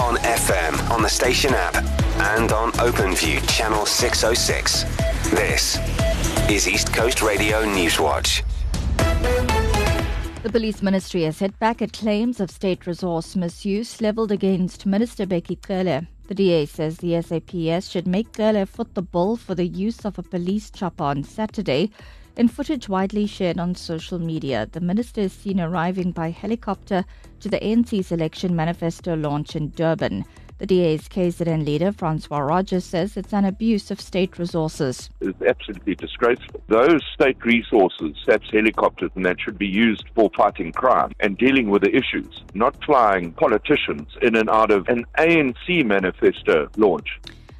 on FM, on the station app, and on OpenView channel 606. This is East Coast Radio Newswatch. The police ministry has hit back at claims of state resource misuse levelled against Minister Bheki Cele. The DA says the SAPS should make Cele foot the bill for the use of a police chopper on Saturday. In footage widely shared on social media, the minister is seen arriving by helicopter to the ANC's election manifesto launch in Durban. The DA's KZN leader, Francois Rodgers, says it's an abuse of state resources. It's absolutely disgraceful. Those state resources, SAPS helicopters, and that should be used for fighting crime and dealing with the issues, not flying politicians in and out of an ANC manifesto launch.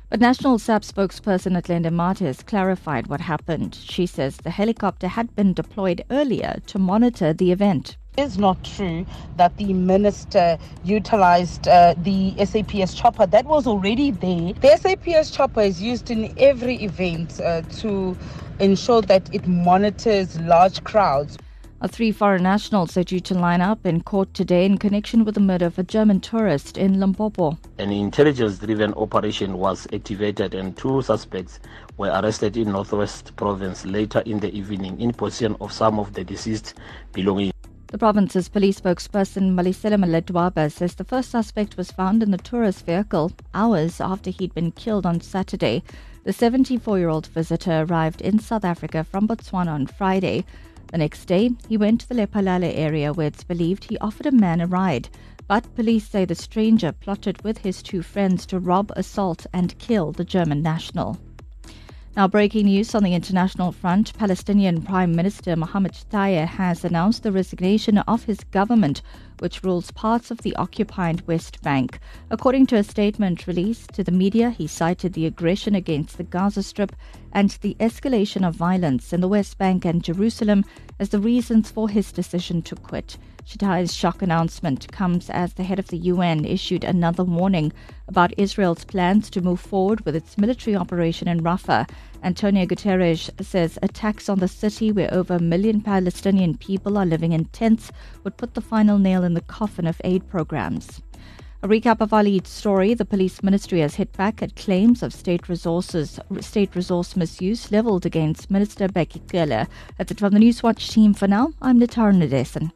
But National SAP spokesperson Athlenda Mathe has clarified what happened. She says the helicopter had been deployed earlier to monitor the event. It's not true that the minister utilized uh, the SAPS chopper. That was already there. The SAPS chopper is used in every event uh, to ensure that it monitors large crowds. Three foreign nationals are due to line up in court today in connection with the murder of a German tourist in Limpopo. An intelligence driven operation was activated and two suspects were arrested in Northwest Province later in the evening in possession of some of the deceased belongings. The province's police spokesperson Malesela Maledwaba says the first suspect was found in the tourist vehicle hours after he'd been killed on Saturday. The 74 year old visitor arrived in South Africa from Botswana on Friday. The next day, he went to the Lephalale area where it's believed he offered a man a ride. But police say the stranger plotted with his two friends to rob, assault, and kill the German national. Now, breaking news on the international front Palestinian Prime Minister Mohammed Shtayyeh has announced the resignation of his government, which rules parts of the occupied West Bank. According to a statement released to the media, he cited the aggression against the Gaza Strip and the escalation of violence in the West Bank and Jerusalem as the reasons for his decision to quit. Shtayyeh's shock announcement comes as the head of the UN issued another warning about Israel's plans to move forward with its military operation in Rafah. Antonio Guterres says attacks on the city where over a million Palestinian people are living in tents would put the final nail in the coffin of aid programs. A recap of our lead story. The police ministry has hit back at claims of state resources, state resource misuse leveled against Minister Bheki Cele. That's it from the Newswatch team for now. I'm Natara Nadesan.